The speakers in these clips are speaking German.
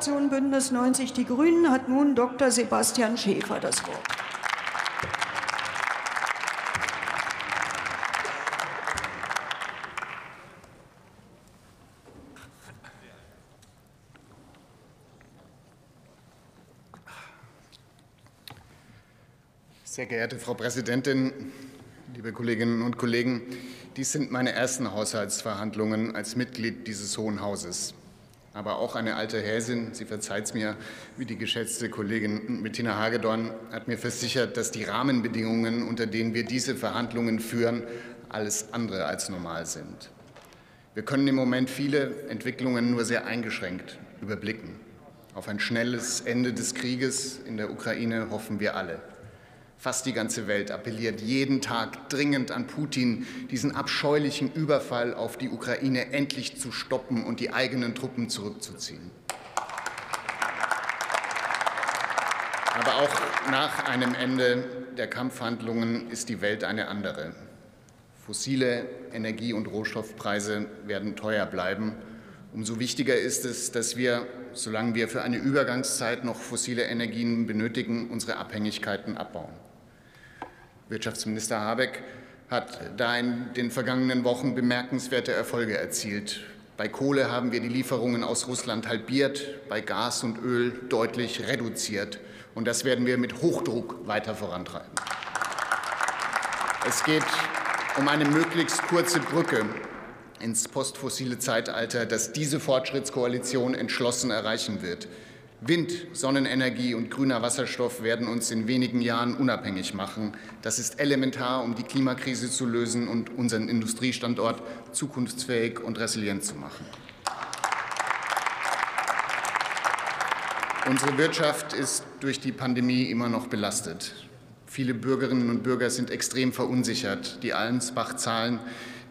Fraktion Bündnis 90 Die Grünen hat nun Dr. Sebastian Schäfer das Wort. Sehr geehrte Frau Präsidentin, liebe Kolleginnen und Kollegen! Dies sind meine ersten Haushaltsverhandlungen als Mitglied dieses Hohen Hauses. Aber auch eine alte Häsin, sie verzeiht es mir, wie die geschätzte Kollegin Bettina Hagedorn, hat mir versichert, dass die Rahmenbedingungen, unter denen wir diese Verhandlungen führen, alles andere als normal sind. Wir können im Moment viele Entwicklungen nur sehr eingeschränkt überblicken. Auf ein schnelles Ende des Krieges in der Ukraine hoffen wir alle. Fast die ganze Welt appelliert jeden Tag dringend an Putin, diesen abscheulichen Überfall auf die Ukraine endlich zu stoppen und die eigenen Truppen zurückzuziehen. Aber auch nach einem Ende der Kampfhandlungen ist die Welt eine andere. Fossile Energie- und Rohstoffpreise werden teuer bleiben. Umso wichtiger ist es, dass wir, solange wir für eine Übergangszeit noch fossile Energien benötigen, unsere Abhängigkeiten abbauen. Wirtschaftsminister Habeck hat da in den vergangenen Wochen bemerkenswerte Erfolge erzielt. Bei Kohle haben wir die Lieferungen aus Russland halbiert, bei Gas und Öl deutlich reduziert. Und das werden wir mit Hochdruck weiter vorantreiben. Es geht um eine möglichst kurze Brücke ins postfossile Zeitalter, das diese Fortschrittskoalition entschlossen erreichen wird. Wind, Sonnenenergie und grüner Wasserstoff werden uns in wenigen Jahren unabhängig machen. Das ist elementar, um die Klimakrise zu lösen und unseren Industriestandort zukunftsfähig und resilient zu machen. Unsere Wirtschaft ist durch die Pandemie immer noch belastet. Viele Bürgerinnen und Bürger sind extrem verunsichert. Die Allensbach-Zahlen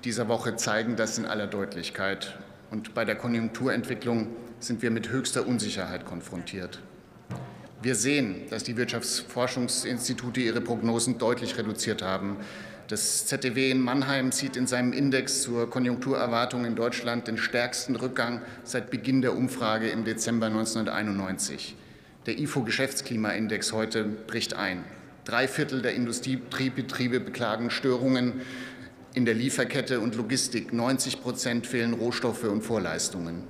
dieser Woche zeigen das in aller Deutlichkeit. Und bei der Konjunkturentwicklung sind wir mit höchster Unsicherheit konfrontiert. Wir sehen, dass die Wirtschaftsforschungsinstitute ihre Prognosen deutlich reduziert haben. Das ZDW in Mannheim sieht in seinem Index zur Konjunkturerwartung in Deutschland den stärksten Rückgang seit Beginn der Umfrage im Dezember 1991. Der IFO-Geschäftsklimaindex heute bricht ein. Drei Viertel der Industriebetriebe beklagen Störungen in der Lieferkette und Logistik. 90 Prozent fehlen Rohstoffe und Vorleistungen.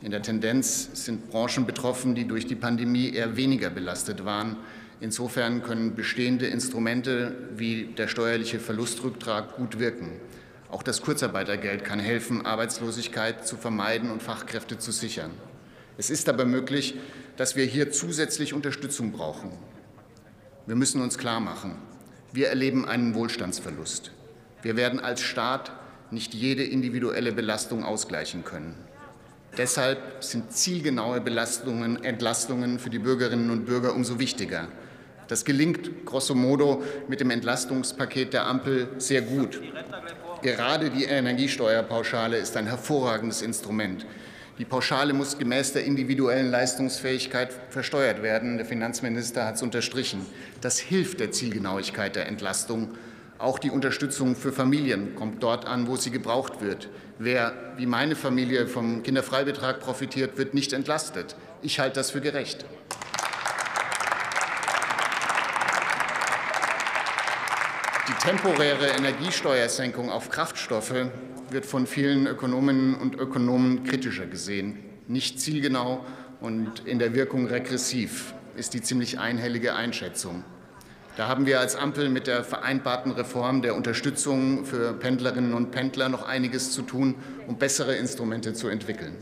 In der Tendenz sind Branchen betroffen, die durch die Pandemie eher weniger belastet waren. Insofern können bestehende Instrumente wie der steuerliche Verlustrücktrag gut wirken. Auch das Kurzarbeitergeld kann helfen, Arbeitslosigkeit zu vermeiden und Fachkräfte zu sichern. Es ist aber möglich, dass wir hier zusätzlich Unterstützung brauchen. Wir müssen uns klarmachen, wir erleben einen Wohlstandsverlust. Wir werden als Staat nicht jede individuelle Belastung ausgleichen können. Deshalb sind zielgenaue Belastungen, Entlastungen für die Bürgerinnen und Bürger umso wichtiger. Das gelingt grosso modo mit dem Entlastungspaket der Ampel sehr gut. Gerade die Energiesteuerpauschale ist ein hervorragendes Instrument. Die Pauschale muss gemäß der individuellen Leistungsfähigkeit versteuert werden. Der Finanzminister hat es unterstrichen. Das hilft der Zielgenauigkeit der Entlastung auch die Unterstützung für Familien kommt dort an, wo sie gebraucht wird. Wer wie meine Familie vom Kinderfreibetrag profitiert, wird nicht entlastet. Ich halte das für gerecht. Die temporäre Energiesteuersenkung auf Kraftstoffe wird von vielen Ökonominnen und Ökonomen kritischer gesehen. Nicht zielgenau und in der Wirkung regressiv ist die ziemlich einhellige Einschätzung. Da haben wir als Ampel mit der vereinbarten Reform der Unterstützung für Pendlerinnen und Pendler noch einiges zu tun, um bessere Instrumente zu entwickeln.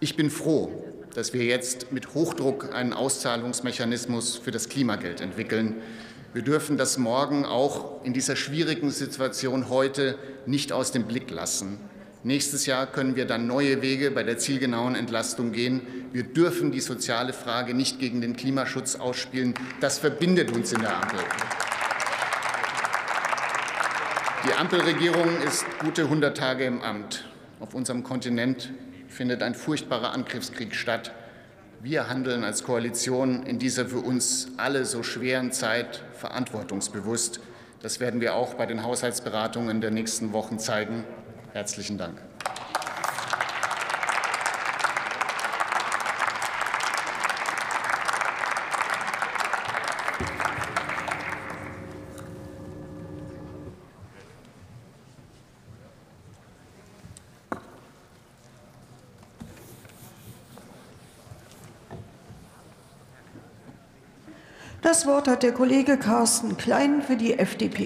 Ich bin froh, dass wir jetzt mit Hochdruck einen Auszahlungsmechanismus für das Klimageld entwickeln. Wir dürfen das morgen auch in dieser schwierigen Situation heute nicht aus dem Blick lassen. Nächstes Jahr können wir dann neue Wege bei der zielgenauen Entlastung gehen. Wir dürfen die soziale Frage nicht gegen den Klimaschutz ausspielen. Das verbindet uns in der Ampel. Die Ampelregierung ist gute 100 Tage im Amt. Auf unserem Kontinent findet ein furchtbarer Angriffskrieg statt. Wir handeln als Koalition in dieser für uns alle so schweren Zeit verantwortungsbewusst. Das werden wir auch bei den Haushaltsberatungen der nächsten Wochen zeigen. Herzlichen Dank. Das Wort hat der Kollege Carsten Klein für die FDP.